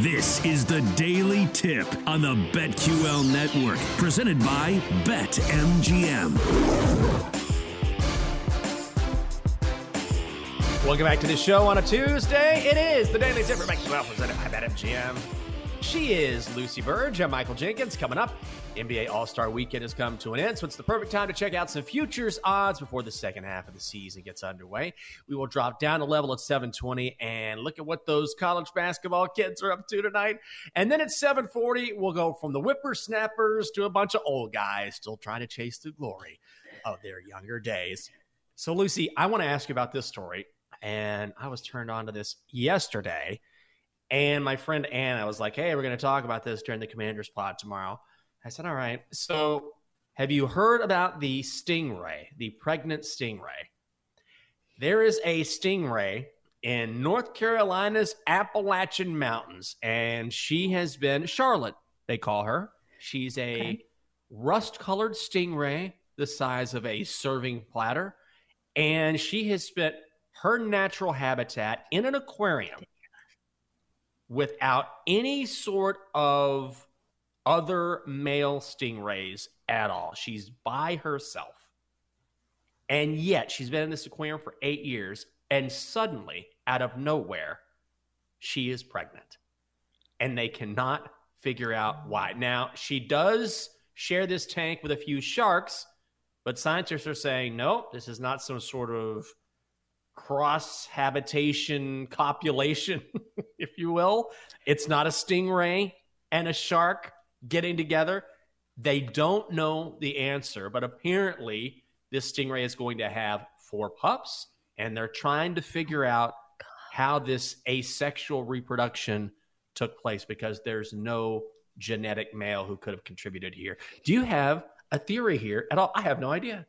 This is the Daily Tip on the BetQL Network, presented by BetMGM. Welcome back to the show on a Tuesday. It is the Daily Tip for BetQL, presented by BetMGM. She is Lucy Burge. I'm Michael Jenkins. Coming up, NBA All Star Weekend has come to an end, so it's the perfect time to check out some futures odds before the second half of the season gets underway. We will drop down a level at 720 and look at what those college basketball kids are up to tonight. And then at 740, we'll go from the whippersnappers to a bunch of old guys still trying to chase the glory of their younger days. So, Lucy, I want to ask you about this story. And I was turned on to this yesterday. And my friend Anna was like, hey, we're going to talk about this during the Commanders pod tomorrow. I said, all right. So, have you heard about the stingray, the pregnant stingray? There is a stingray in North Carolina's Appalachian Mountains, and she has been Charlotte, they call her. She's a okay. rust colored stingray the size of a serving platter, and she has spent her natural habitat in an aquarium without any sort of other male stingrays at all. She's by herself. And yet she's been in this aquarium for eight years. And suddenly, out of nowhere, she is pregnant. And they cannot figure out why. Now, she does share this tank with a few sharks, but scientists are saying, no, this is not some sort of cross habitation copulation, if you will. It's not a stingray and a shark getting together. They don't know the answer, but apparently this stingray is going to have four pups, and they're trying to figure out how this asexual reproduction took place because there's no genetic male who could have contributed here. Do you have a theory here at all? I have no idea.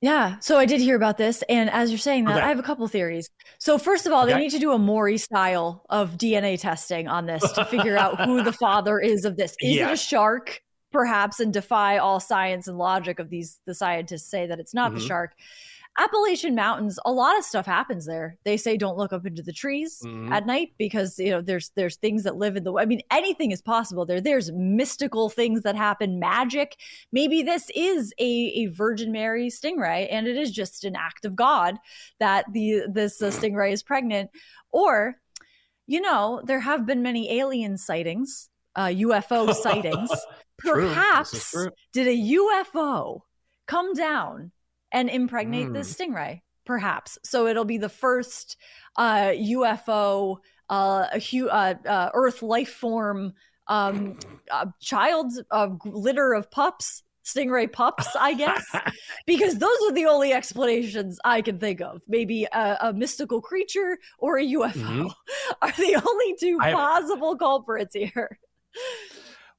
Yeah. So I did hear about this. And as you're saying that, okay. I have a couple theories. So, first of all, okay. they need to do a Maury style of DNA testing on this to figure out who the father is of this. Is yeah. it a shark, perhaps, and defy all science and logic of these, the scientists say that it's not mm-hmm. the shark? Appalachian Mountains, a lot of stuff happens there. They say don't look up into the trees mm-hmm. at night because you know there's there's things that live in the I mean anything is possible there. There's mystical things that happen, magic. Maybe this is a, a Virgin Mary stingray and it is just an act of God that the this uh, stingray is pregnant or you know, there have been many alien sightings, uh, UFO sightings. Perhaps did a UFO come down and impregnate mm. this stingray, perhaps. So it'll be the first uh, UFO, uh, hu- uh, uh, Earth life form um, child litter of pups stingray pups, I guess, because those are the only explanations I can think of. Maybe a, a mystical creature or a UFO mm-hmm. are the only two I, possible culprits here.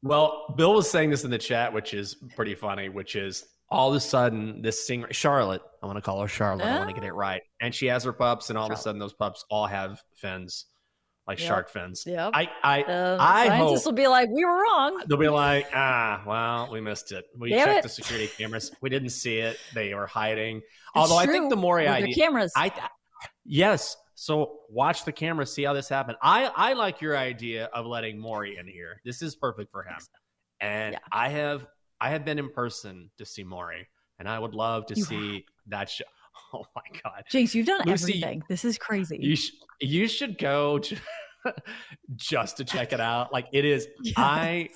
Well, Bill was saying this in the chat, which is pretty funny, which is all of a sudden this singer Charlotte, I want to call her Charlotte, I want to get it right. And she has her pups, and all Charlotte. of a sudden those pups all have fins. Like yep. shark fins. Yeah. I I uh, I scientists hope, will be like, we were wrong. They'll be like, ah, well, we missed it. We Damn checked it. the security cameras. We didn't see it. They were hiding. It's Although. I think the more idea, cameras. I yes. So watch the camera, see how this happened. I I like your idea of letting Maury in here. This is perfect for him. And yeah. I have I have been in person to see Maury, and I would love to you see have. that show. Oh my god, Jace, you've done Lucy, everything. This is crazy. You sh- you should go to, just to check it out. Like it is. Yes. I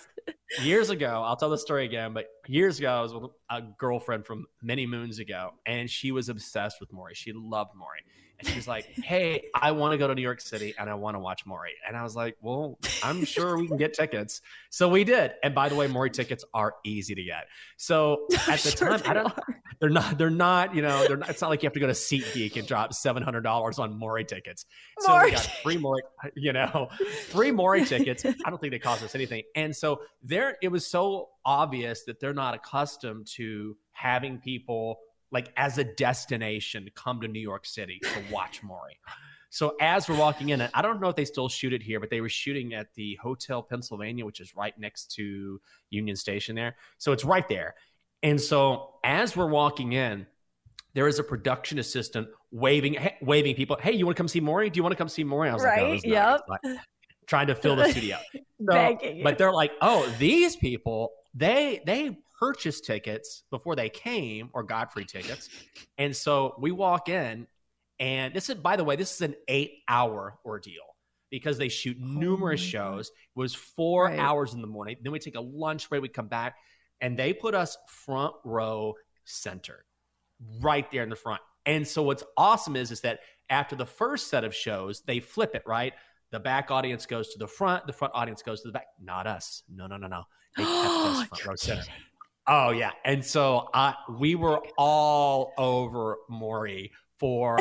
years ago, I'll tell the story again, but years ago, I was with a girlfriend from many moons ago, and she was obsessed with Maury. She loved Maury. And she's like, Hey, I want to go to New York City and I want to watch Maury. And I was like, Well, I'm sure we can get tickets. So we did. And by the way, Maury tickets are easy to get. So at the sure time, I don't, they're not, they're not, you know, they're not, it's not like you have to go to SeatGeek and drop $700 on Maury tickets. So Maury. we got free Maury, you know, free Maury tickets. I don't think they cost us anything. And so there, it was so obvious that they're not accustomed to having people like as a destination come to New York City to watch Maury. So as we're walking in, and I don't know if they still shoot it here, but they were shooting at the Hotel Pennsylvania, which is right next to Union Station there. So it's right there. And so as we're walking in, there is a production assistant waving, waving people. Hey, you want to come see Maury? Do you want to come see Maury? I was right? like, oh, yep. Nice. Trying to fill the studio. So, but they're like, oh, these people, they they purchased tickets before they came or got free tickets. And so we walk in, and this is, by the way, this is an eight hour ordeal because they shoot oh numerous oh shows. It was four right. hours in the morning. Then we take a lunch break, we come back, and they put us front row center right there in the front. And so what's awesome is, is that after the first set of shows, they flip it, right? The back audience goes to the front, the front audience goes to the back. Not us. No, no, no, no. They kept us front row center. Oh yeah, and so I we were all over Maury for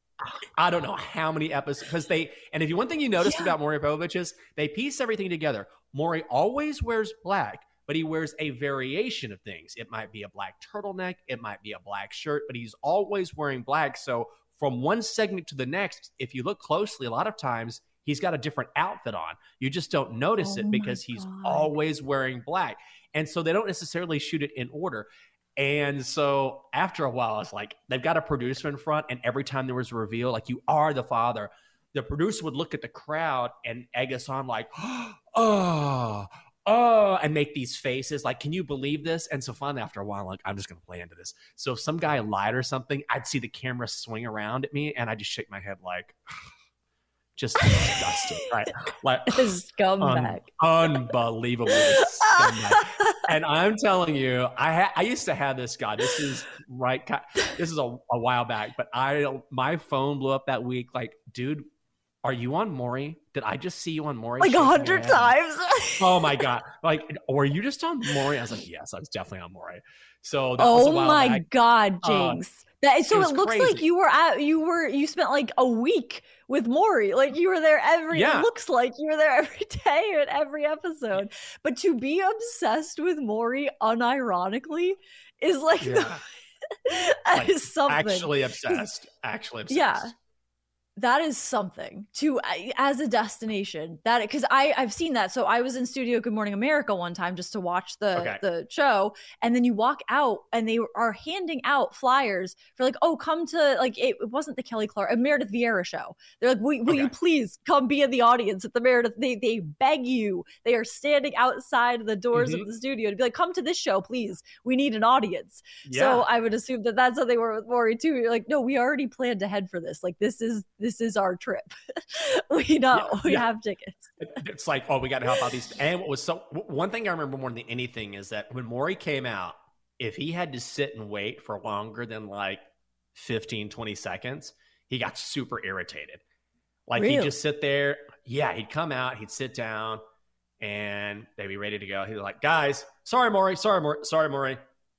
I don't know how many episodes because they and if you one thing you noticed yeah. about Maury Povich is they piece everything together. Maury always wears black, but he wears a variation of things. It might be a black turtleneck, it might be a black shirt, but he's always wearing black. So from one segment to the next, if you look closely, a lot of times he's got a different outfit on. You just don't notice oh it because he's always wearing black. And so they don't necessarily shoot it in order. And so after a while, it's like they've got a producer in front, and every time there was a reveal, like you are the father, the producer would look at the crowd and egg us on, like, oh, oh, and make these faces, like, can you believe this? And so finally, after a while, like, I'm just gonna play into this. So if some guy lied or something, I'd see the camera swing around at me, and I just shake my head like just disgusting, right? Like scumbag, un- unbelievable scumbag. and I'm telling you, I ha- I used to have this guy. This is right. This is a, a while back, but I my phone blew up that week. Like, dude, are you on Maury? Did I just see you on Maury? Like a hundred times. oh my god! Like, were you just on Maury? I was like, yes, I was definitely on Maury. So, oh my back. god, uh, Jenks. Uh, that, so it, it looks crazy. like you were at you were you spent like a week with Maury. Like you were there every yeah. it looks like you were there every day and every episode. But to be obsessed with Maury unironically is like, yeah. the, like is something. Actually obsessed. Actually obsessed. Yeah that is something to as a destination that because i i've seen that so i was in studio good morning america one time just to watch the okay. the show and then you walk out and they are handing out flyers for like oh come to like it, it wasn't the kelly clark a meredith vieira show they're like will, will okay. you please come be in the audience at the meredith they they beg you they are standing outside the doors mm-hmm. of the studio to be like come to this show please we need an audience yeah. so i would assume that that's how they were with maury too you're like no we already planned ahead for this like this is this is our trip. we know yeah, we yeah. have tickets. it's like, oh, we got to help out these. And what was so one thing I remember more than anything is that when Maury came out, if he had to sit and wait for longer than like 15, 20 seconds, he got super irritated. Like really? he'd just sit there. Yeah, he'd come out, he'd sit down, and they'd be ready to go. He'd be like, guys, sorry, Maury, sorry, Maury, sorry, Maury.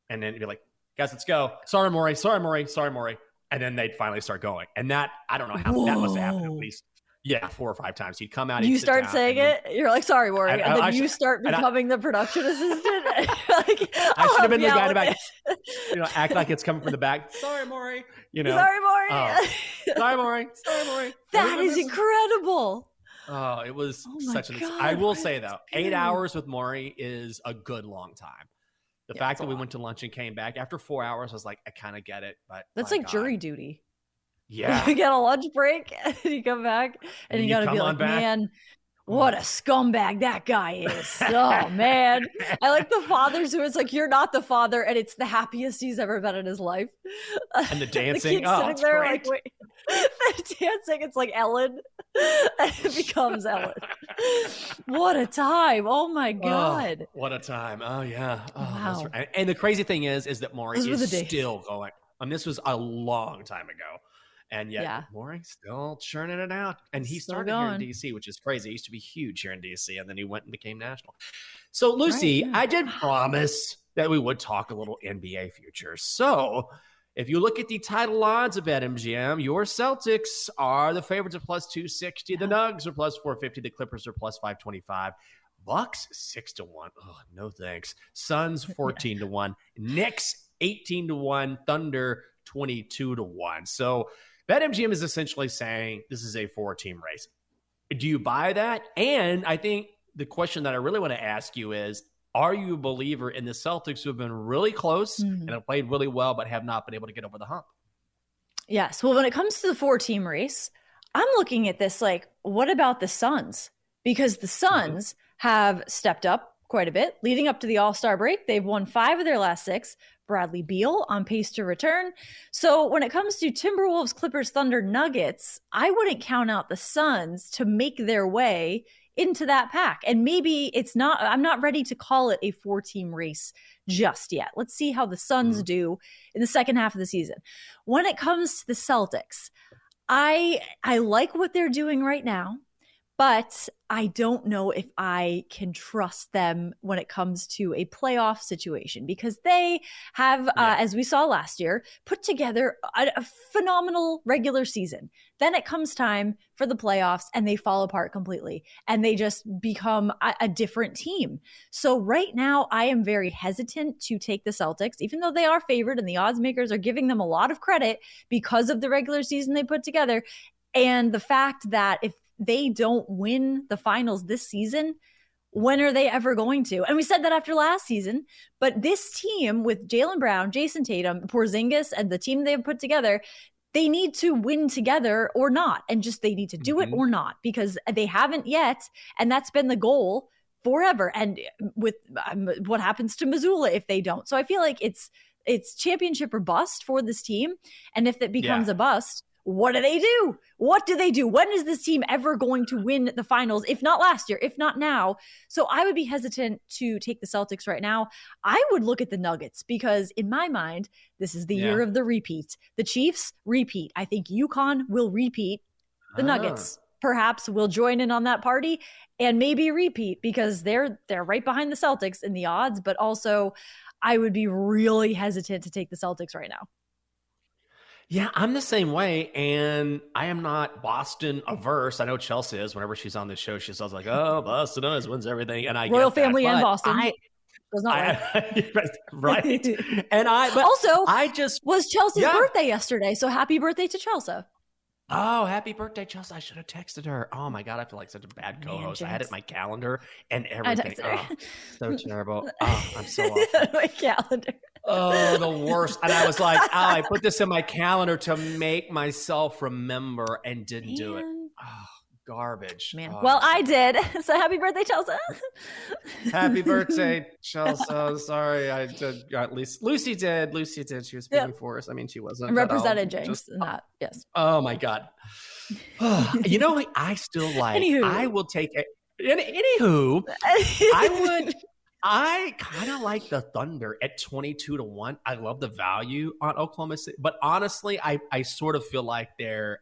And then he'd be like, guys, let's go. Sorry, Maury, sorry, Maury, sorry, Maury and then they'd finally start going. And that I don't know how Whoa. that must have happened at least. Yeah, four or five times. He'd come out. And You start saying it. You're like, "Sorry, Maury," and, uh, and then I, you start becoming I, the production assistant. like, I oh, should have been the guy in the back. You know, act like it's coming from the back. Sorry, Maury. You know, sorry, Maury. Oh. sorry, Maury. Sorry, Maury. That is incredible. Oh, it was oh such an. I will say though, eight hours with Maury is a good long time. The yeah, fact that we went to lunch and came back after four hours, I was like, I kind of get it, but that's like God. jury duty. Yeah, you get a lunch break and you come back and, and you, you got to be like, back. man, mm. what a scumbag that guy is. oh man. I like the fathers who it's like you're not the father and it's the happiest he's ever been in his life. And the dancing. the oh, sitting there great. like dancing, it's like Ellen. it becomes Ellen. what a time! Oh my oh, god! Oh, what a time! Oh yeah! Oh, wow. Right. And the crazy thing is, is that Maury is still going. I mean, this was a long time ago, and yet yeah. Maury still churning it out. And he still started going. here in DC, which is crazy. He used to be huge here in DC, and then he went and became national. So, Lucy, right, yeah. I did promise that we would talk a little NBA future. So if you look at the title odds of BetMGM, your Celtics are the favorites at plus 260. The Nugs are plus 450. The Clippers are plus 525. Bucks, 6 to 1. Oh, no thanks. Suns, 14 to 1. Knicks, 18 to 1. Thunder, 22 to 1. So BetMGM is essentially saying this is a four team race. Do you buy that? And I think the question that I really want to ask you is are you a believer in the Celtics who have been really close mm-hmm. and have played really well, but have not been able to get over the hump? Yes. Well, when it comes to the four team race, I'm looking at this like, what about the Suns? Because the mm-hmm. Suns mm-hmm. have stepped up quite a bit leading up to the All Star break. They've won five of their last six. Bradley Beal on pace to return. So when it comes to Timberwolves, Clippers, Thunder, Nuggets, I wouldn't count out the Suns to make their way into that pack. And maybe it's not, I'm not ready to call it a four team race just yet. Let's see how the Suns mm. do in the second half of the season. When it comes to the Celtics, I I like what they're doing right now but I don't know if I can trust them when it comes to a playoff situation because they have, uh, yeah. uh, as we saw last year, put together a, a, phenomenal regular season. Then it comes time for the playoffs and they fall apart completely and they just become a, a different team. So, right now, I am very hesitant to take the Celtics, even though they are favored and the odds makers are giving them a lot of credit because of the regular season they put together. And the fact that if they don't win the finals this season, when are they ever going to? And we said that after last season, but this team with Jaylen Brown, Jayson Tatum, Porzingis, and the team they've put together, they need to win together or not, and just they need to do mm-hmm. it or not because they haven't yet, and that's been the goal forever. And with um, what happens to Mazzulla if they don't, so I feel like it's it's championship or bust for this team, and if it becomes yeah. a bust, what do they do? What do they do? When is this team ever going to win the finals? If not last year, if not now. So I would be hesitant to take the Celtics right now. I would look at the Nuggets because, in my mind, this is the yeah. year of the repeat. The Chiefs repeat. I think UConn will repeat. The ah. Nuggets perhaps will join in on that party and maybe repeat because they're they're right behind the Celtics in the odds, but also I would be really hesitant to take the Celtics right now. Yeah, I'm the same way, and I am not Boston averse. I know Chelsea is. Whenever she's on the show, she's always like, "Oh, Boston always wins everything," and I royal family in Boston. I, does not I, right. and I but also I just was Chelsea's yeah. birthday yesterday, so happy birthday to Chelsea. Oh, happy birthday, Chelsea. I should have texted her. Oh my God, I feel like such a bad co host. I had it in my calendar and everything. Oh, so terrible. Oh, I'm so off. my calendar. Oh, the worst. And I was like, oh, I put this in my calendar to make myself remember and didn't Man. do it. Oh, garbage. Man. Oh, well, I did. So happy birthday, Chelsea. happy birthday, Chelsea. Sorry, I did. At least Lucy did. Lucy did. She was speaking yep. for us. I mean, she wasn't. represented James just, in that. Uh, yes. Oh my God. you know, I still like. Anywho. I will take it. Anywho, I would. I kind of like the Thunder at 22 to 1. I love the value on Oklahoma City, but honestly, I, I sort of feel like they're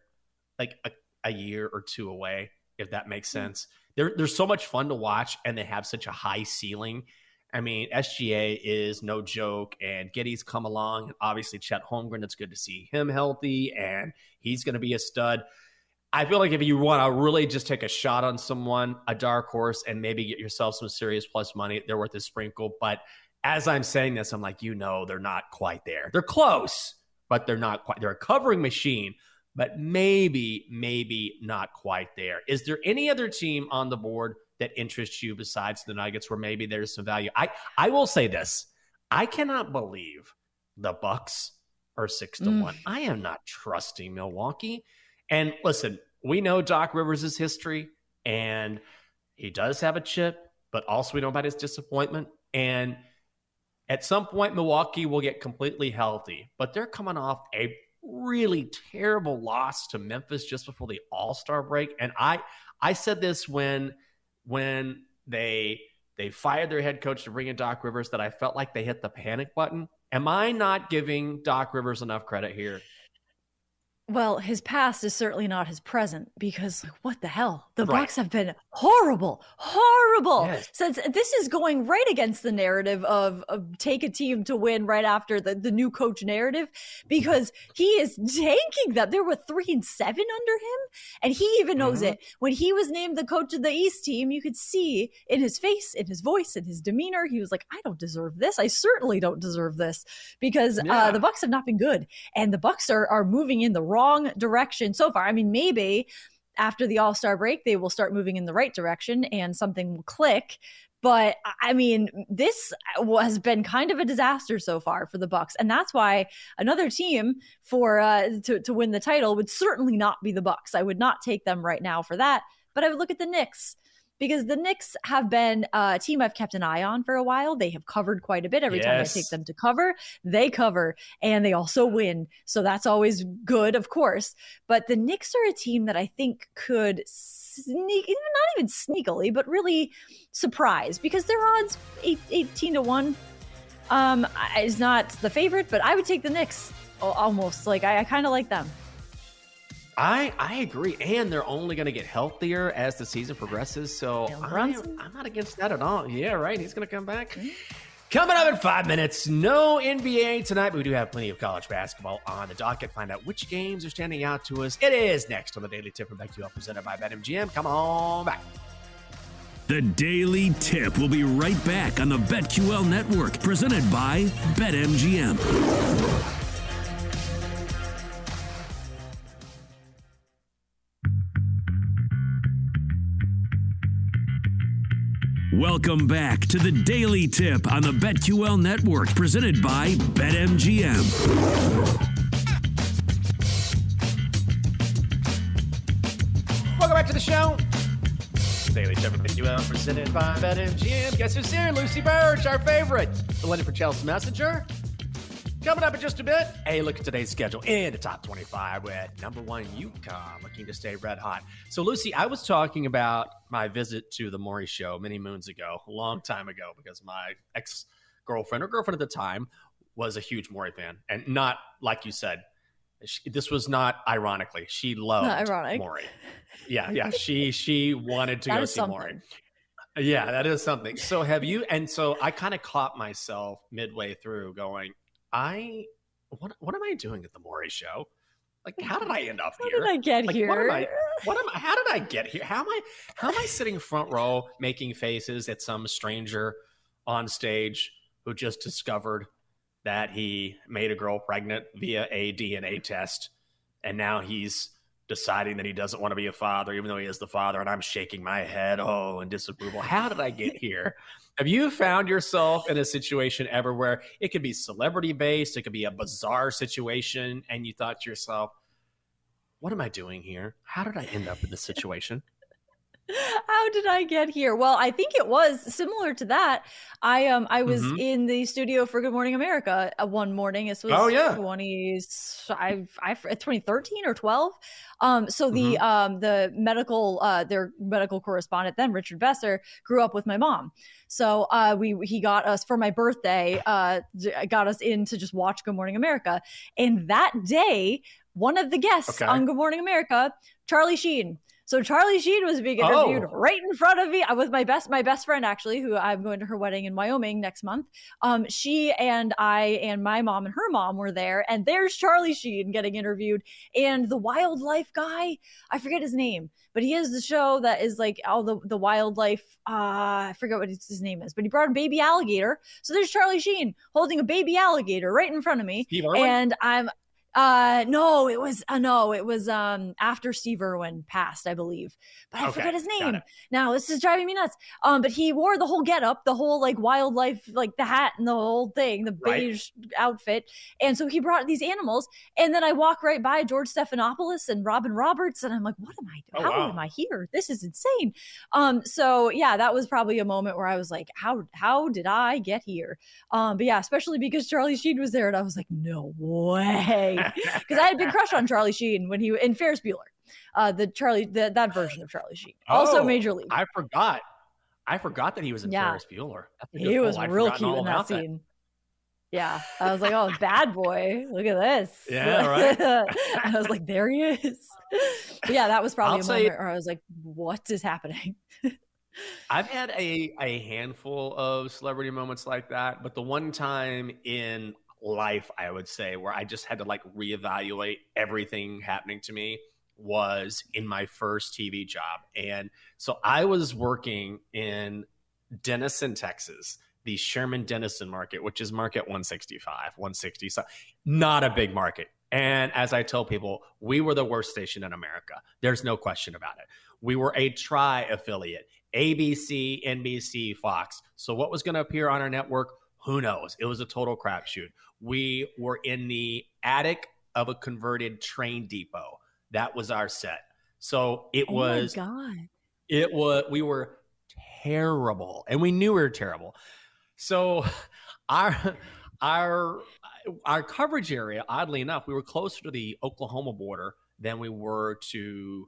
like a, a year or two away, if that makes hmm. sense. They're, they're so much fun to watch and they have such a high ceiling. I mean, SGA is no joke, and Giddey's come along, and obviously Chet Holmgren. It's good to see him healthy, and he's going to be a stud. I feel like if you want to really just take a shot on someone, a dark horse, and maybe get yourself some serious plus money, they're worth a sprinkle. But as I'm saying this, I'm like, you know, they're not quite there. They're close, but they're not quite. They're a covering machine, but maybe, maybe not quite there. Is there any other team on the board that interests you besides the Nuggets where maybe there's some value? I I will say this: I cannot believe the Bucks are six to mm. one. I am not trusting Milwaukee. And listen, we know Doc Rivers' history, and he does have a chip, but also we know about his disappointment. And at some point, Milwaukee will get completely healthy, but they're coming off a really terrible loss to Memphis just before the All Star break. And I I said this when when they they fired their head coach to bring in Doc Rivers that I felt like they hit the panic button. Am I not giving Doc Rivers enough credit here? Well, his past is certainly not his present because what the hell? The right. Bucks have been horrible, horrible. Yes. Since this is going right against the narrative of, of, take a team to win right after the, the new coach narrative because he is tanking them. There were three and seven under him, and he even knows mm-hmm. it. When he was named the coach of the East team, you could see in his face, in his voice, in his demeanor, he was like, "I don't deserve this. I certainly don't deserve this," because uh, yeah. uh, the Bucks have not been good, and the Bucks are are moving in the wrong direction so far. I mean, maybe after the All Star break, they will start moving in the right direction and something will click. But I mean, this has been kind of a disaster so far for the Bucks, and that's why another team for uh, to to win the title would certainly not be the Bucks. I would not take them right now for that. But I would look at the Knicks because the Knicks have been a team I've kept an eye on for a while. They have covered quite a bit. Every yes. time I take them to cover, they cover and they also win. So that's always good, of course. But the Knicks are a team that I think could sneak, not even sneakily, but really surprise because their odds 18 to 1 um, is not the favorite, but I would take the Knicks almost. Like, I, I kind of like them. I I agree, and they're only going to get healthier as the season progresses. So I'm, I'm, not against that at all. Yeah, right. He's going to come back. Mm-hmm. Coming up in five minutes, no NBA tonight, but we do have plenty of college basketball on the docket. Find out which games are standing out to us. It is next on the Daily Tip from BetQL presented by BetMGM. Come on back. The Daily Tip will be right back on the BetQL network, presented by BetMGM. Welcome back to the Daily Tip on the BetQL Network, presented by BetMGM. Welcome back to the show. Daily Tip on BetQL, presented by BetMGM. Guess who's here? Lucy Burge, our favorite. The lady for Chelsea Messenger. Coming up in just a bit, a look at today's schedule in the top 25 with number one UConn looking to stay red hot. So, Lucy, I was talking about my visit to the Maury show many moons ago, a long time ago, because my ex girlfriend or girlfriend at the time was a huge Maury fan. And not like you said, she, this was not ironically. She loved not ironic. Maury. Yeah, yeah. She she wanted to go see something. Maury. Yeah, that is something. So have you? And so I kind of caught myself midway through going, I what what am I doing at the Maury show? Like, how did I end up how here? How did I get like, here? What am I? What am I? How did I get here? How am I? How am I sitting front row making faces at some stranger on stage who just discovered that he made a girl pregnant via a DNA test, and now he's deciding that he doesn't want to be a father, even though he is the father, and I'm shaking my head, oh, in disapproval. How did I get here? Have you found yourself in a situation ever where it could be celebrity based, it could be a bizarre situation, and you thought to yourself, what am I doing here? How did I end up in this situation? How did I get here? Well, I think it was similar to that. I um I was mm-hmm. in the studio for Good Morning America uh, one morning. This was oh, yeah. 20, I, I, 2013 or 12. Um, so the mm-hmm. um the medical uh their medical correspondent then Richard Besser grew up with my mom. So uh we he got us for my birthday uh got us in to just watch Good Morning America. And that day, one of the guests okay. on Good Morning America, Charlie Sheen so Charlie Sheen was being interviewed oh. right in front of me. I was my best, my best friend actually, who I'm going to her wedding in Wyoming next month. Um, she and I and my mom and her mom were there, and there's Charlie Sheen getting interviewed, and the wildlife guy, I forget his name, but he has the show that is like all the the wildlife. Uh, I forget what his name is, but he brought a baby alligator. So there's Charlie Sheen holding a baby alligator right in front of me, and I'm uh no, it was uh, no, it was um after Steve Irwin passed, I believe. But I okay, forget his name. Now this is driving me nuts. Um, but he wore the whole getup, the whole like wildlife, like the hat and the whole thing, the beige right. outfit. And so he brought these animals, and then I walk right by George Stephanopoulos and Robin Roberts, and I'm like, what am I doing? Oh, how wow. am I here? This is insane. Um, so yeah, that was probably a moment where I was like, how how did I get here? Um, but yeah, especially because Charlie Sheen was there, and I was like, no way because I had a big crush on Charlie Sheen when he in Ferris Bueller, uh, the Charlie the, that version of Charlie Sheen, also oh, Major League. I forgot. I forgot that he was in yeah. Ferris Bueller. He was real cute in that scene. That. Yeah. I was like, oh, bad boy. Look at this. Yeah, right. I was like, there he is. But yeah, that was probably I'll a moment you, where I was like, what is happening? I've had a, a handful of celebrity moments like that, but the one time in life, I would say, where I just had to like reevaluate everything happening to me was in my first TV job. And so I was working in Denison, Texas the Sherman Denison market, which is market 165, 160. So not a big market. And as I tell people, we were the worst station in America. There's no question about it. We were a tri affiliate, ABC, NBC, Fox. So what was going to appear on our network? Who knows? It was a total crapshoot. We were in the attic of a converted train depot. That was our set. So it oh was. God. It was. We were terrible, and we knew we were terrible. So our our our coverage area, oddly enough, we were closer to the Oklahoma border than we were to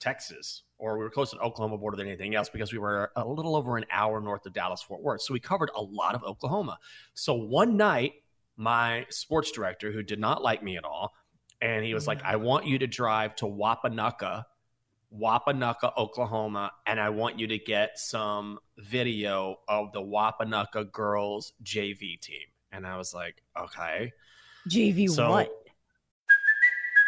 Texas, or we were closer to the Oklahoma border than anything else because we were a little over an hour north of Dallas Fort Worth. So we covered a lot of Oklahoma. So one night, my sports director, who did not like me at all, and he was like, I want you to drive to Wapanucka Wapanucka, Oklahoma, and I want you to get some video of the Wapanucka girls JV team. And I was like, okay. JV so, what?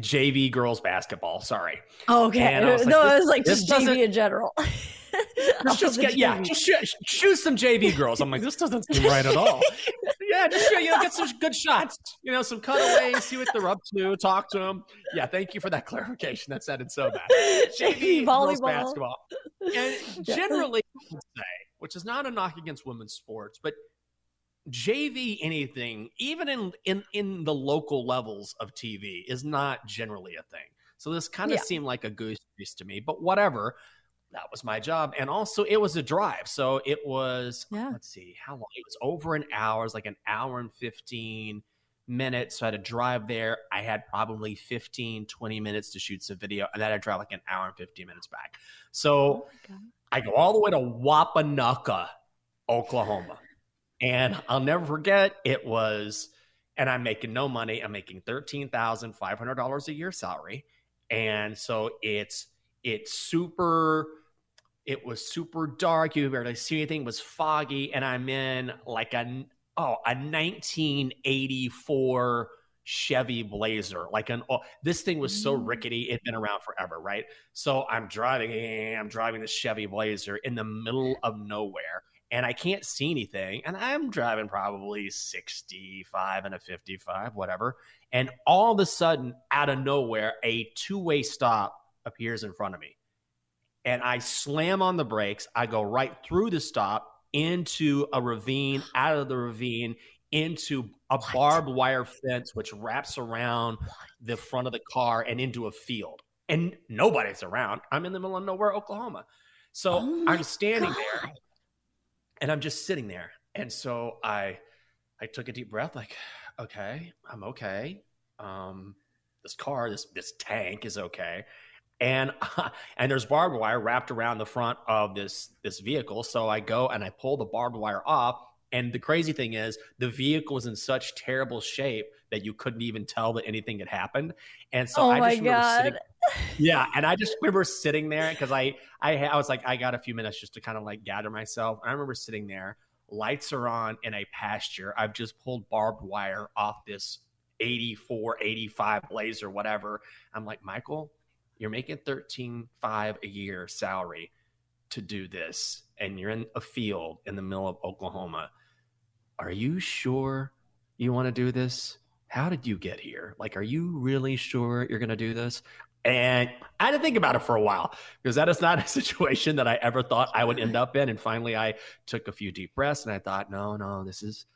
JV girls basketball. Sorry. Oh, okay. no, like, it was like just JV in general. just get, yeah, just shoot, shoot some JV girls. I'm like, this doesn't seem right at all. yeah, just you know, get some good shots. You know, some cutaways. See what they're up to. Talk to them. Yeah, thank you for that clarification. That sounded so bad. JV volleyball, basketball, and generally, say, which is not a knock against women's sports, but JV anything, even in in in the local levels of TV, is not generally a thing. So this kind of yeah. seemed like a goose chase to me, but whatever. That was my job, and also it was a drive. So it was. Yeah. Let's see how long. It was over an hour. It was like an hour and fifteen minutes. So I had to drive there. I had probably 15, 20 minutes to shoot some video, and then I drive like an hour and 15 minutes back. So oh I go all the way to Wapanucka, Oklahoma. And I'll never forget it was, and I'm making no money. I'm making thirteen thousand five hundred dollars a year salary, and so it's it's super. It was super dark. You barely see anything. It was foggy, and I'm in like a oh a 1984 Chevy Blazer. Like an oh, this thing was so mm. rickety, it'd been around forever, right? So I'm driving, I'm driving this Chevy Blazer in the middle of nowhere and I can't see anything. And I'm driving probably 65 and a 55, whatever. And all of a sudden, out of nowhere, a two way stop appears in front of me. And I slam on the brakes. I go right through the stop into a ravine, out of the ravine, into a barbed wire fence, which wraps around the front of the car and into a field. And nobody's around. I'm in the middle of nowhere, Oklahoma. So oh I'm standing God. there and I'm just sitting there. And so I I took a deep breath, like, okay, I'm okay. Um, this car, this this tank is okay. And uh, and there's barbed wire wrapped around the front of this this vehicle. So I go and I pull the barbed wire off, And the crazy thing is, the vehicle was in such terrible shape that you couldn't even tell that anything had happened. And so oh I just remember God. sitting. Yeah, and I just remember sitting there because I, I I was like I got a few minutes just to kind of like gather myself. And I remember sitting there, lights are on in a pasture. I've just pulled barbed wire off this 84, 85 blazer, whatever. I'm like, Michael, you're making 13.5 a year salary to do this, and you're in a field in the middle of Oklahoma. Are you sure you want to do this? How did you get here? Like, are you really sure you're going to do this? And I had to think about it for a while because that is not a situation that I ever thought I would end up in. And finally, I took a few deep breaths and I thought, no, no, this is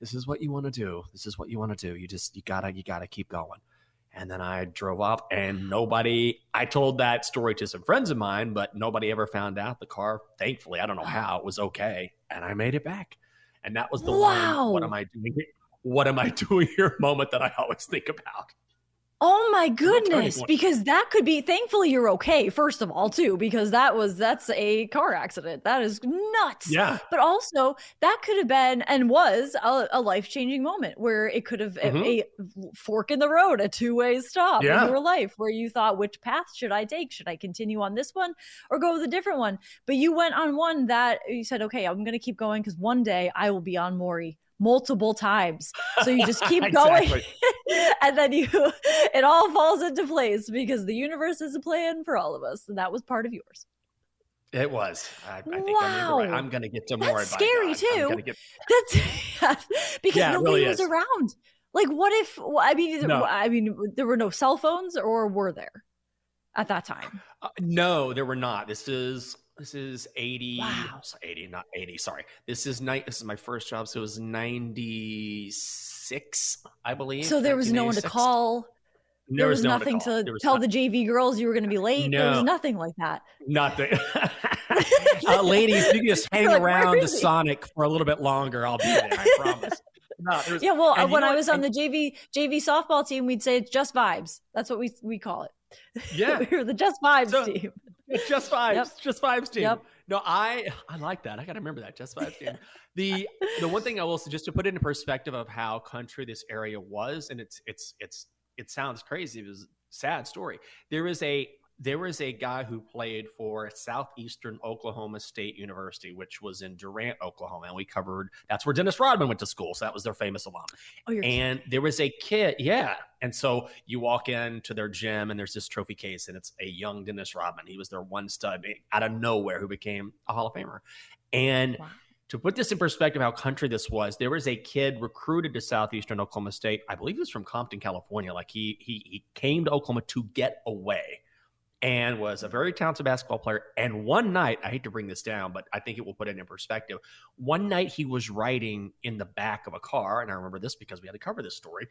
this is what you want to do. This is what you want to do. You just you gotta you gotta keep going. And then I drove off, and nobody. I told that story to some friends of mine, but nobody ever found out. The car, thankfully, I don't know how it was okay, and I made it back. And that was the wow. one. What am I doing? What am I doing here? Moment that I always think about. Oh my goodness, because that could be thankfully you're okay, first of all, too, because that was that's a car accident. That is nuts. Yeah. But also that could have been and was a, a life-changing moment where it could have mm-hmm. a, a, fork in the road, a two-way stop yeah. in your life where you thought, which path should I take? Should I continue on this one or go with a different one? But you went on one that you said, okay, I'm gonna keep going because one day I will be on Maury multiple times. So you just keep going and then you it all falls into place because the universe is a plan for all of us. And that was part of yours. It was. I, I think wow. I'm, I'm going to get to more. That's scary too. Get... That's because yeah, nobody really was is. around. Like, what if? I mean, no. I mean, there were no cell phones, or were there at that time? Uh, no, there were not. This is this is 80, wow. 80, not 80. Sorry. This is night. This is my first job. So it was 96, I believe. So there was no one to call. There, there was, was no nothing to, to tell not, the JV girls you were going to be late. No, there was nothing like that. Nothing. uh, ladies, you can just hang like, around the Sonic for a little bit longer. I'll be there. I promise. No, yeah, well, uh, when I was on the JV JV softball team, we'd say it's just vibes. That's what we we call it. Yeah, we were the just vibes so, team. just vibes, yep. just vibes team. Yep. No, I I like that. I got to remember that just vibes team. The the one thing I will say, just to put it in perspective of how country this area was, and it's it's it's it sounds crazy. It was a sad story. There is a there was a guy who played for Southeastern Oklahoma State University, which was in Durant, Oklahoma. And we covered that's where Dennis Rodman went to school. So that was their famous alum. Oh, and there was a kid, yeah. And so you walk into their gym and there's this trophy case, and it's a young Dennis Rodman. He was their one stud out of nowhere who became a Hall of Famer. And wow. to put this in perspective, how country this was, there was a kid recruited to Southeastern Oklahoma State. I believe he was from Compton, California. Like he he he came to Oklahoma to get away and was a very talented basketball player. And one night, I hate to bring this down, but I think it will put it in perspective. One night, he was riding in the back of a car, and I remember this because we had to cover this story.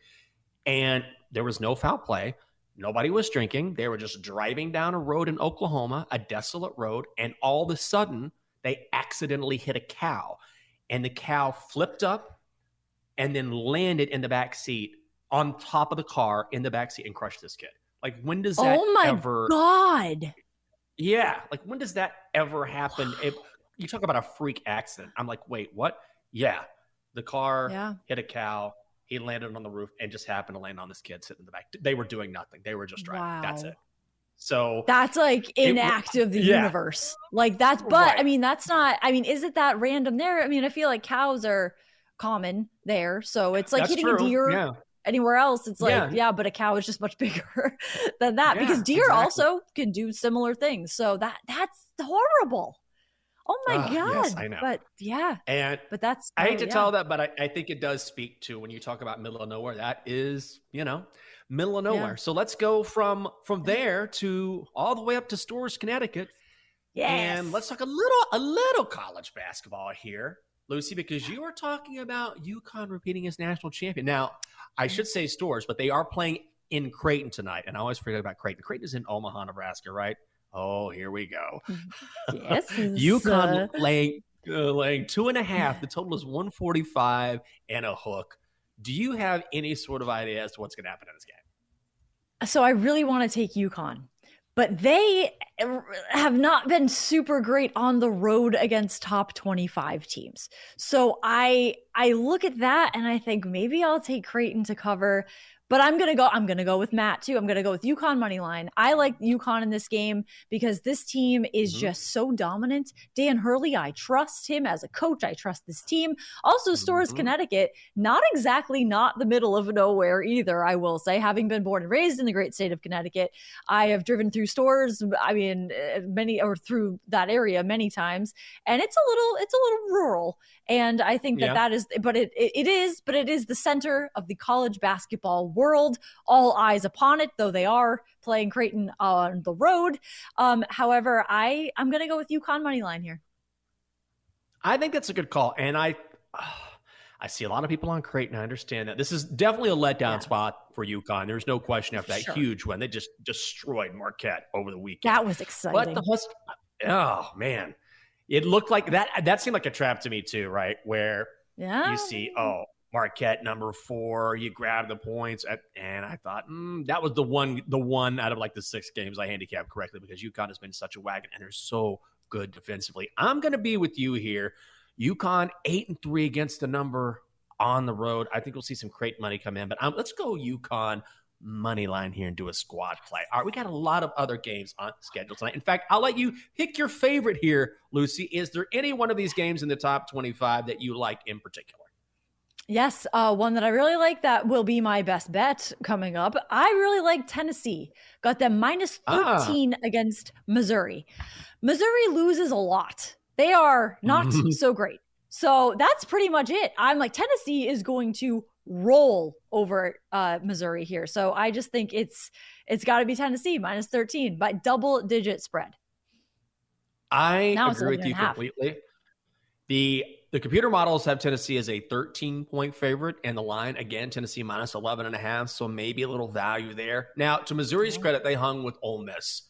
And there was no foul play. Nobody was drinking. They were just driving down a road in Oklahoma, a desolate road, and all of a sudden, they accidentally hit a cow, and the cow flipped up and then landed in the back seat on top of the car in the back seat and crushed this kid. Like when does that oh my ever God. Yeah. Like when does that ever happen? If you talk about a freak accident. I'm like, wait, what? Yeah. The car yeah. hit a cow. He landed on the roof and just happened to land on this kid sitting in the back. They were doing nothing. They were just driving. Wow. That's it. So that's like an act of the yeah. universe. Like that's, but right. I mean, that's not, I mean, is it that random there? I mean, I feel like cows are common there. So it's like that's hitting true. a deer. Yeah anywhere else it's like yeah, yeah but a cow is just much bigger than that yeah, because deer exactly. also can do similar things so that that's horrible oh my uh, god yes, I know. but yeah and but that's i hate to yeah. tell that but I, I, think it does speak to when you talk about middle of nowhere that is you know middle of nowhere so let's go from from there to all the way up to Storrs, connecticut yes. and let's talk a little a little college basketball here Lucy, because you are talking about UConn repeating as national champion. Now, I should say Storrs, but they are playing in Creighton tonight. And I always forget about Creighton. Creighton is in Omaha, Nebraska, right? Oh, here we go. Yes. UConn uh... laying, uh, laying two and a half. The total is 145 and a hook. Do you have any sort of idea as to what's going to happen in this game? So I really want to take UConn but they have not been super great on the road against top 25 teams. So I I look at that and I think maybe I'll take Creighton to cover but I'm gonna go. I'm gonna go with Matt too. I'm gonna go with UConn money line. I like UConn in this game because this team is mm-hmm. just so dominant. Dan Hurley, I trust him as a coach. I trust this team. Also, Storrs, mm-hmm. Connecticut, not exactly not the middle of nowhere either. I will say, having been born and raised in the great state of Connecticut, I have driven through Storrs. I mean, eh, many or through that area many times, and it's a little, it's a little rural. And I think that yeah. that is, but it, it it is, but it is the center of the college basketball world. All eyes upon it, though they are playing Creighton on the road. Um, however, I I'm going to go with UConn money line here. I think that's a good call, and I. Uh, I see a lot of people on Creighton. I understand that this is definitely a letdown yeah. spot for UConn. There's no question after that sure. huge one. They just destroyed Marquette over the weekend. That was exciting. But the Hus- oh man, it looked like that. That seemed like a trap to me too, right? Where yeah. you see, oh, Marquette number four, you grab the points, at, and I thought mm, that was the one, the one out of like the six games I handicapped correctly because UConn has been such a wagon and they're so good defensively. I'm going to be with you here. UConn eight and three against the number on the road. I think we'll see some crate money come in, but um, let's go UConn money line here and do a squad play. All right, we got a lot of other games on schedule tonight. In fact, I'll let you pick your favorite here, Lucy. Is there any one of these games in the top 25 that you like in particular? Yes, uh, one that I really like that will be my best bet coming up. I really like Tennessee. Got them minus 13 ah. against Missouri. Missouri loses a lot. They are not so great. So that's pretty much it. I'm like, Tennessee is going to roll over uh, Missouri here. So I just think it's it's got to be Tennessee minus 13 by double digit spread. I now agree with you completely. The the computer models have Tennessee as a 13 point favorite, and the line again Tennessee minus 11 and a half. So maybe a little value there. Now, to Missouri's credit, they hung with Ole Miss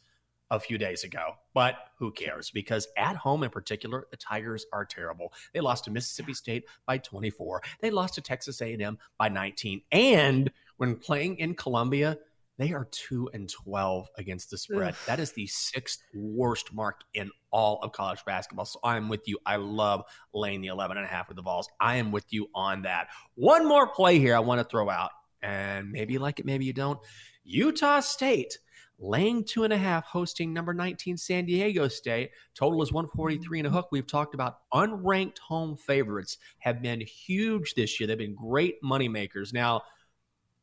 a few days ago. But who cares? Because at home in particular, the Tigers are terrible. They lost to Mississippi State by 24. They lost to Texas A&M by 19. And when playing in Columbia, they are 2 and 12 against the spread. That is the sixth worst mark in all of college basketball. So I'm with you. I love laying the 11 and a half with the Vols. I am with you on that. One more play here I want to throw out. And maybe you like it, maybe you don't. Utah State laying two and a half, hosting number 19 San Diego State. Total is 143 mm-hmm. and a hook. We've talked about unranked home favorites have been huge this year. They've been great money makers. Now,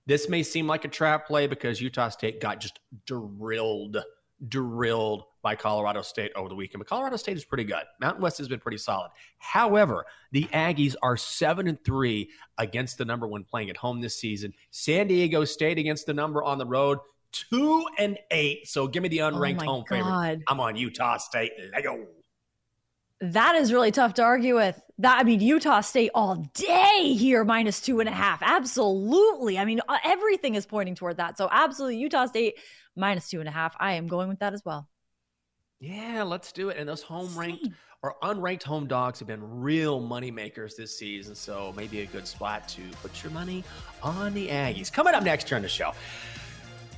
this may seem like a trap play because Utah State got just drilled, drilled by Colorado State over the weekend. But Colorado State is pretty good. Mountain West has been pretty solid. However, the Aggies are seven and three against the number one playing at home this season. San Diego State against the number on the road two and eight. So give me the oh unranked oh home God. favorite. I'm on Utah State. Lego. That is really tough to argue with. That I mean, Utah State all day here, minus two and a half. Absolutely. I mean, uh, everything is pointing toward that. So absolutely, Utah State minus two and a half. I am going with that as well. Yeah, let's do it. And those home ranked or unranked home dogs have been real money makers this season. So maybe a good spot to put your money on the Aggies. Coming up next here on the show.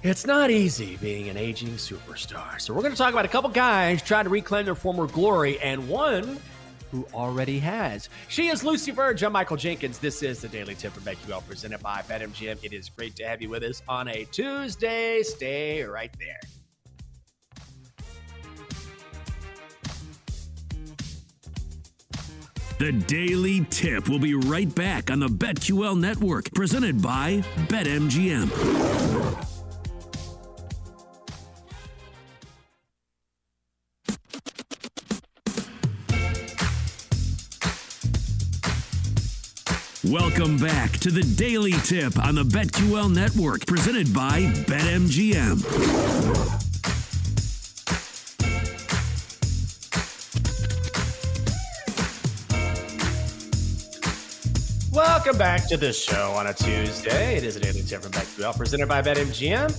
It's not easy being an aging superstar. So, we're going to talk about a couple guys trying to reclaim their former glory and one who already has. She is Lucy Burdge. I'm Michael Jenkins. This is the Daily Tip from BetQL presented by BetMGM. It is great to have you with us on a Tuesday. Stay right there. The Daily Tip will be right back on the BetQL network, presented by BetMGM. Welcome back to the Daily Tip on the BetQL Network, presented by BetMGM. Welcome back to the show on a Tuesday. It is a Daily Tip from BetQL, presented by BetMGM.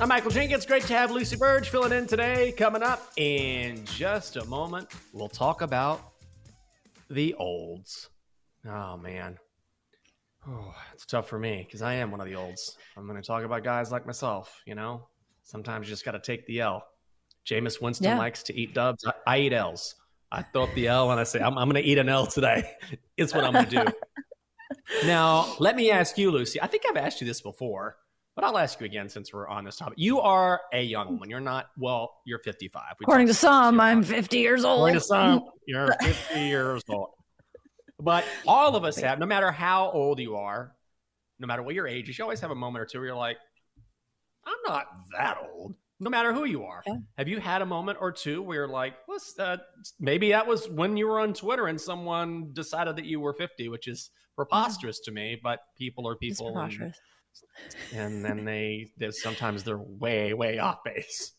I'm Michael Jenkins. Great to have Lucy Burdge filling in today. Coming up in just a moment, we'll talk about the olds. Oh man. Oh, it's tough for me because I am one of the olds. I'm going to talk about guys like myself, you know, Sometimes you just got to take the L. Jameis Winston yeah. likes to eat dubs. I, I, eat L's. I throw up the L and I say, I'm, I'm going to eat an L today. it's what I'm going to do. now, let me ask you, Lucy. I think I've asked you this before, but I'll ask you again since we're on this topic. You are a young woman. You're not, well, you're 55. We According to some, I'm 50 years old. According to some, you're 50 years old. But all of us have, no matter how old you are, no matter what your age is, you always have a moment or two where you're like, I'm not that old. No matter who you are, yeah. have you had a moment or two where you're like, "What's that?" Maybe that was when you were on Twitter and someone decided that you were 50, which is preposterous yeah. to me. But people are people, and, and then they, they sometimes they're way way off base.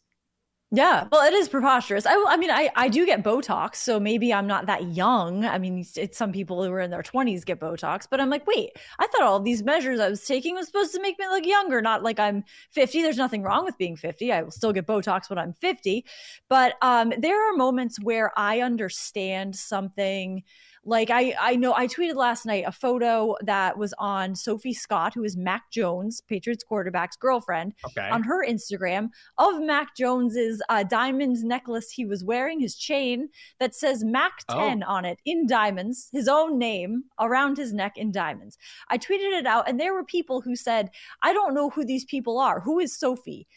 Yeah, well, it is preposterous. I, I mean, I, I do get Botox, so maybe I'm not that young. I mean, it's, some people who are in their 20s get Botox, but I'm like, wait, I thought all these measures I was taking was supposed to make me look younger, not like I'm 50. There's nothing wrong with being 50. I will still get Botox when I'm 50, but um, there are moments where I understand something like I I know I tweeted last night a photo that was on Sophie Scott, who is Mac Jones, Patriots quarterback's girlfriend, okay. on her Instagram of Mac Jones's uh, diamond necklace he was wearing, his chain that says Mac 10 oh. on it in diamonds, his own name around his neck in diamonds. I tweeted it out, and there were people who said, I don't know who these people are. Who is Sophie?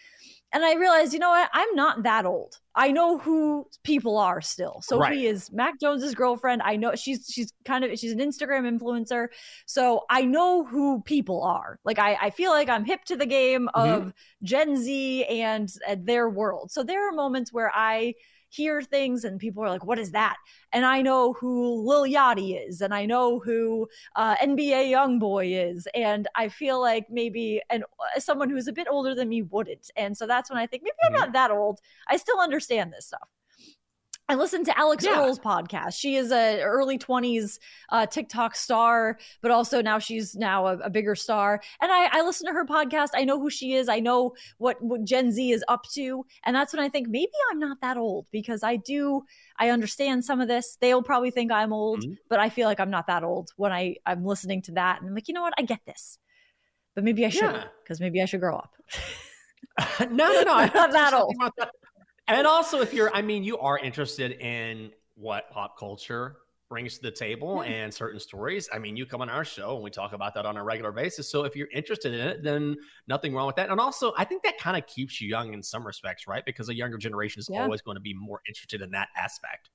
And I realized, you know what? I'm not that old. I know who people are still. Sophie right. is Mac Jones's girlfriend. I know she's she's kind of she's an Instagram influencer. So I know who people are. Like I, I feel like I'm hip to the game mm-hmm. of mm-hmm. Gen Z and, and their world. So there are moments where I hear things and people are like, what is that? And I know who Lil Yachty is and I know who uh, NBA Youngboy is. And I feel like maybe and uh, someone who's a bit older than me wouldn't. And so that's when I think maybe I'm mm-hmm. not that old. I still understand this stuff. I listened to Alix yeah. Earle's podcast. She is a early 20s uh, TikTok star, but also now she's now a, a bigger star. And I, I listen to her podcast. I know who she is. I know what, what Gen Z is up to. And that's when I think maybe I'm not that old because I do, I understand some of this. They'll probably think I'm old, mm-hmm. but I feel like I'm not that old when I, I'm listening to that. And I'm like, you know what? I get this. But maybe I should because yeah. maybe I should grow up. no, no, no. I'm not that old and also if you're i mean you are interested in what pop culture brings to the table yeah. and certain stories i mean you come on our show and we talk about that on a regular basis so if you're interested in it then nothing wrong with that and also i think that kind of keeps you young in some respects right because a younger generation is yeah. always going to be more interested in that aspect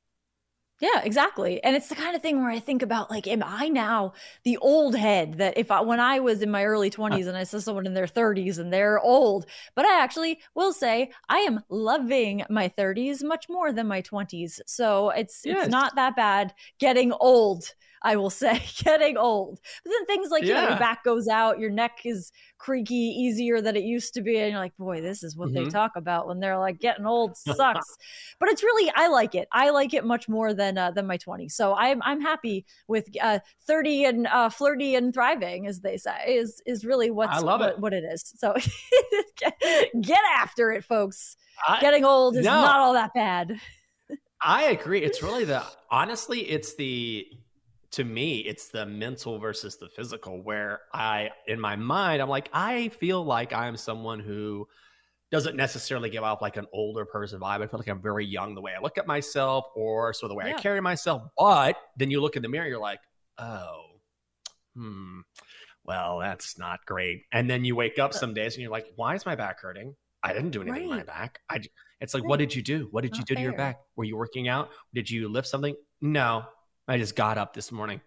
yeah, exactly. And it's the kind of thing where I think about like, am I now the old head that if I, when I was in my early uh. 20s and I saw someone in their 30s and they're old, but I actually will say I am loving my 30s much more than my 20s. So it's, yes. it's not that bad getting old. I will say, getting old. But then things like, yeah. you know, your back goes out, your neck is creaky, easier than it used to be. And you're like, boy, this is what mm-hmm. they talk about when they're like, getting old sucks. but it's really, I like it. I like it much more than uh, than my 20s. So I'm I'm happy with uh, 30 and uh, flirty and thriving, as they say, is is really what's, I love what, it. what it is. So get, after it, folks. I, Getting old is no, not all that bad. I agree. It's really the honestly, it's the to me, it's the mental versus the physical, where I, in my mind, I'm like, I feel like I'm someone who doesn't necessarily give off like an older person vibe. I feel like I'm very young the way I look at myself or so the way yeah. I carry myself. But then you look in the mirror, you're like, oh, hmm, well, that's not great. And then you wake up some days and you're like, why is my back hurting? I didn't do anything right. to my back. I, it's like, right. what did you do? What did not you do fair. to your back? Were you working out? Did you lift something? No, I just got up this morning.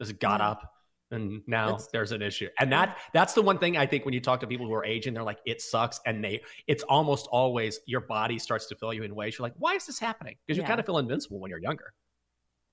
Just got up and now that's, there's an issue. And that that's the one thing I think when you talk to people who are aging, they're like, it sucks. And they it's almost always your body starts to feel you in ways you're like, why is this happening? Because you kind of feel invincible when you're younger.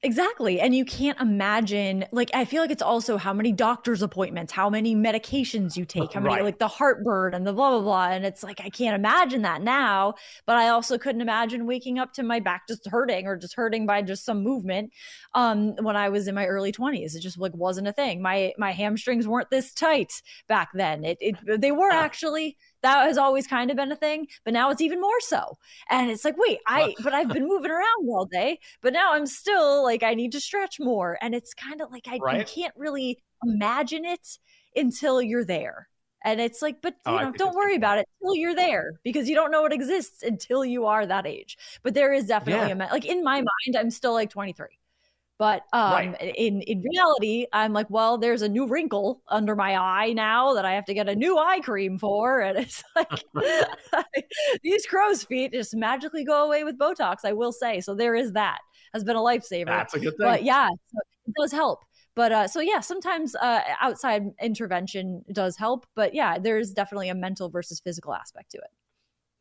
Exactly. And you can't imagine, like, I feel like it's also how many doctor's appointments, how many medications you take, how many, right. like, the heartburn and the blah, blah, blah. And it's like, I can't imagine that now. But I also couldn't imagine waking up to my back just hurting or just hurting by just some movement um, when I was in my early 20s. It just, like, wasn't a thing. My, my hamstrings weren't this tight back then. It, it they were actually that has always kind of been a thing, but now it's even more so. And it's like, wait, I, but I've been moving around all day, but now I'm still like, I need to stretch more. And it's kind of like, I, right? Can't really imagine it until you're there. And it's like, but you oh, know, don't worry about it till you're there because you don't know it exists until you are that age. But there is definitely yeah. a like in my mind, I'm still like 23. But um, right. in in reality, I'm like, well, there's a new wrinkle under my eye now that I have to get a new eye cream for, and it's like these crow's feet just magically go away with Botox. I will say, so there is that has been a lifesaver. That's a good thing. But yeah, so it does help. But uh, so yeah, sometimes uh, outside intervention does help. But yeah, there's definitely a mental versus physical aspect to it.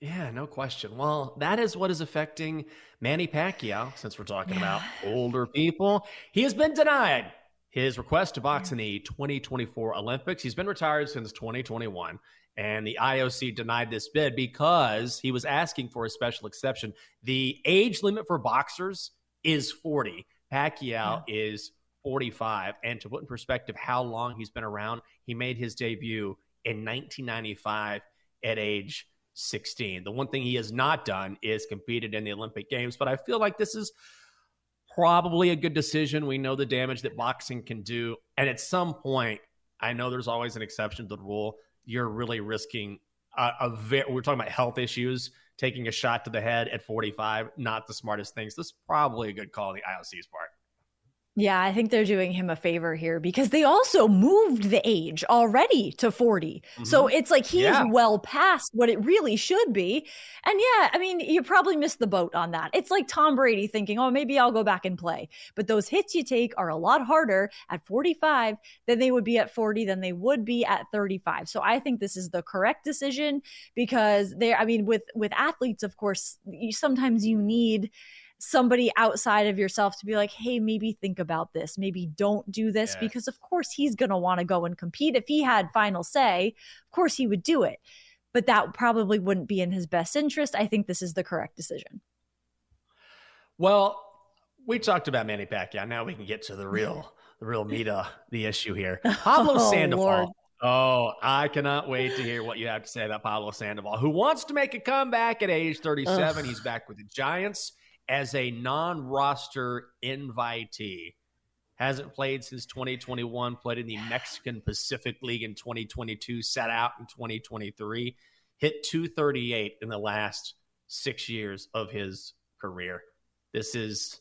Yeah, no question. Well, that is what is affecting Manny Pacquiao, since we're talking yeah. about older people. He has been denied his request to box in the 2024 Olympics. He's been retired since 2021, and the IOC denied this bid because he was asking for a special exception. The age limit for boxers is 40. Pacquiao yeah. is 45. And to put in perspective how long he's been around, he made his debut in 1995 at age 16. The one thing he has not done is competed in the Olympic Games, but I feel like this is probably a good decision. We know the damage that boxing can do. And at some point, I know there's always an exception to the rule. You're really risking a, a we're talking about health issues, taking a shot to the head at 45, not the smartest things. This is probably a good call on the IOC's part. Yeah, I think they're doing him a favor here because they also moved the age already to 40. Mm-hmm. So it's like he yeah. is well past what it really should be. And yeah, I mean, you probably missed the boat on that. It's like Tom Brady thinking, oh, maybe I'll go back and play. But those hits you take are a lot harder at 45 than they would be at 40, than they would be at 35. So I think this is the correct decision because they I mean, with with athletes, of course, you, sometimes you need somebody outside of yourself to be like, hey, maybe think about this. Maybe don't do this yeah. because, of course, he's going to want to go and compete. If he had final say, of course, he would do it. But that probably wouldn't be in his best interest. I think this is the correct decision. Well, we talked about Manny Pacquiao. Now we can get to the real, the real meat of the issue here. Pablo oh, Sandoval. Lord. Oh, I cannot wait to hear what you have to say about Pablo Sandoval, who wants to make a comeback at age 37. Ugh. He's back with the Giants as a non roster invitee. Hasn't played since 2021, played in the Mexican Pacific League in 2022, sat out in 2023, hit 238 in the last six years of his career. This is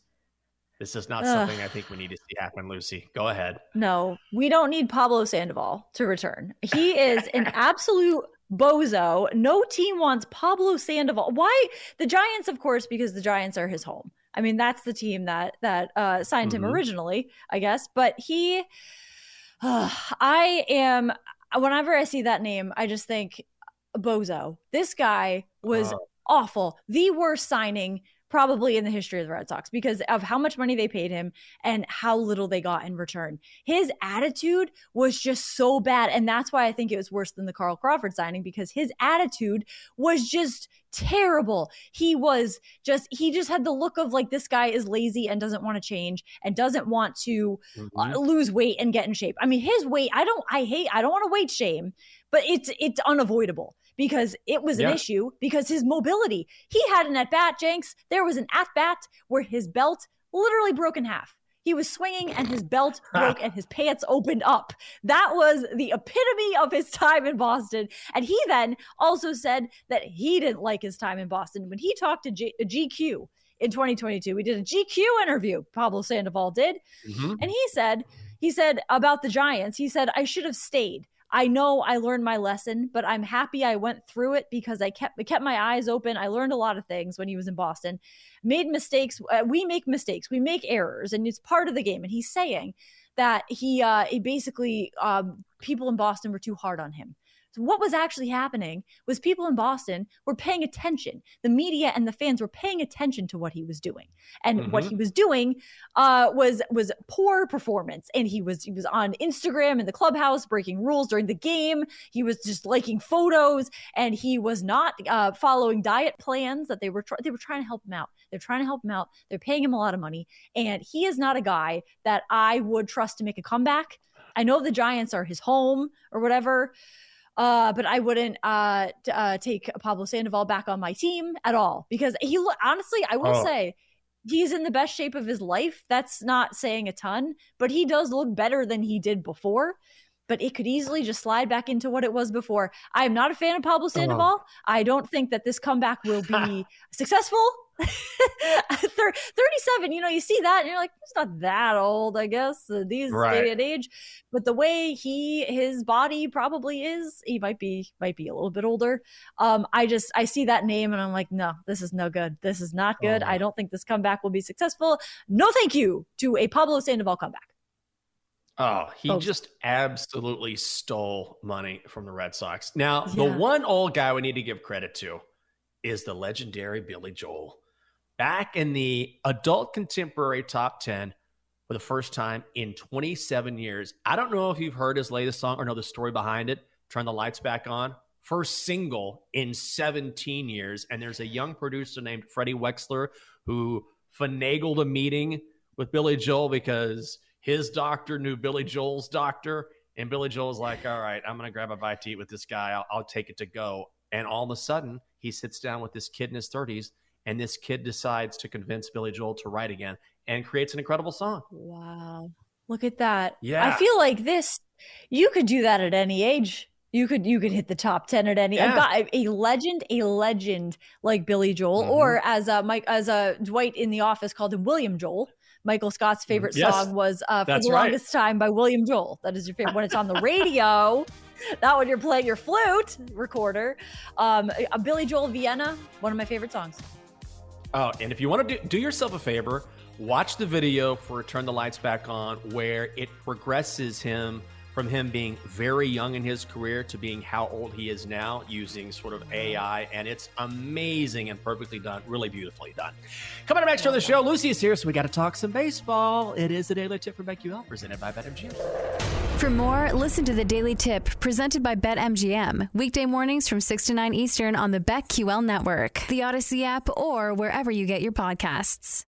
this is not Ugh. something I think we need to see happen, Lucy. Go ahead. No, we don't need Pablo Sandoval to return. He is an absolute bozo. No team wants Pablo Sandoval. Why the Giants? Of course, because the Giants are his home. I mean, that's the team that that uh, signed mm-hmm. him originally, I guess. But he, uh, I am. Whenever I see that name, I just think bozo. This guy was uh. awful. The worst signing probably in the history of the Red Sox because of how much money they paid him and how little they got in return. His attitude was just so bad. And that's why I think it was worse than the Carl Crawford signing because his attitude was just terrible. He was just, he just had the look of like this guy is lazy and doesn't want to change and doesn't want to uh, mm-hmm. lose weight and get in shape. I mean, his weight, I don't, I hate, I don't want to weight shame, but it's, it's unavoidable because it was an issue because his mobility. He had an at bat, Jenks. There was an at bat where his belt literally broke in half. He was swinging and his belt broke and his pants opened up. That was the epitome of his time in Boston. And he then also said that he didn't like his time in Boston. When he talked to G- GQ in 2022, we did a GQ interview, Pablo Sandoval did. Mm-hmm. And he said, he said about the Giants, he said, I should have stayed. I know I learned my lesson, but I'm happy I went through it because I kept kept my eyes open. I learned a lot of things when he was in Boston. Made mistakes. Uh, we make mistakes. We make errors, and it's part of the game. And he's saying that he uh, he basically um, people in Boston were too hard on him. So what was actually happening was people in Boston were paying attention. The media and the fans were paying attention to what he was doing, and mm-hmm. what he was doing uh, was was poor performance. And he was he was on Instagram in the clubhouse breaking rules during the game. He was just liking photos, and he was not uh, following diet plans that they were tr- they were trying to help him out. They're trying to help him out. They're paying him a lot of money, and he is not a guy that I would trust to make a comeback. I know the Giants are his home or whatever. Uh, but I wouldn't uh, t- uh, take Pablo Sandoval back on my team at all because he honestly, I will oh. say, he's in the best shape of his life. That's not saying a ton, but he does look better than he did before. But it could easily just slide back into what it was before. I am not a fan of Pablo Sandoval. Oh. I don't think that this comeback will be successful. 37, you know, you see that and you're like, he's not that old, I guess, uh, these right. day and age. But the way he, his body probably is, he might be, might be a little bit older. Um, I just, I see that name and I'm like, no, this is no good. This is not good. Oh. I don't think this comeback will be successful. No, thank you to a Pablo Sandoval comeback. Oh, he oh. just absolutely stole money from the Red Sox. Now, yeah. the one old guy we need to give credit to is the legendary Billy Joel back in the adult contemporary top 10 for the first time in 27 years. I don't know if you've heard his latest song or know the story behind it. Turn the lights back on. First single in 17 years. And there's a young producer named Freddie Wexler who finagled a meeting with Billy Joel because his doctor knew Billy Joel's doctor. And Billy Joel's like, all right, I'm going to grab a bite to eat with this guy. I'll, I'll take it to go. And all of a sudden, he sits down with this kid in his 30s and this kid decides to convince Billy Joel to write again and creates an incredible song. Wow. Look at that. Yeah. I feel like this you could do that at any age. You could you could hit the top 10 at any yeah. I've got a legend, a legend like Billy Joel mm-hmm. or as uh Mike as uh Dwight in the office called him William Joel. Michael Scott's mm-hmm. favorite yes, song was uh, For the right. Longest Time by William Joel. That is your favorite when it's on the radio. Not when you're playing your flute recorder. Um, uh, Billy Joel Vienna, one of my favorite songs. Oh, and if you want to do, do yourself a favor, watch the video for Turn the Lights Back On, where it progresses him from him being very young in his career to being how old he is now using sort of AI. And it's amazing and perfectly done, really beautifully done. Coming up next on the show, Lucy is here, so we got to talk some baseball. It is the Daily Tip from BetQL, presented by BetMGM. For more, listen to the Daily Tip presented by BetMGM. Weekday mornings from 6 to 9 Eastern on the BetQL network, the Odyssey app, or wherever you get your podcasts.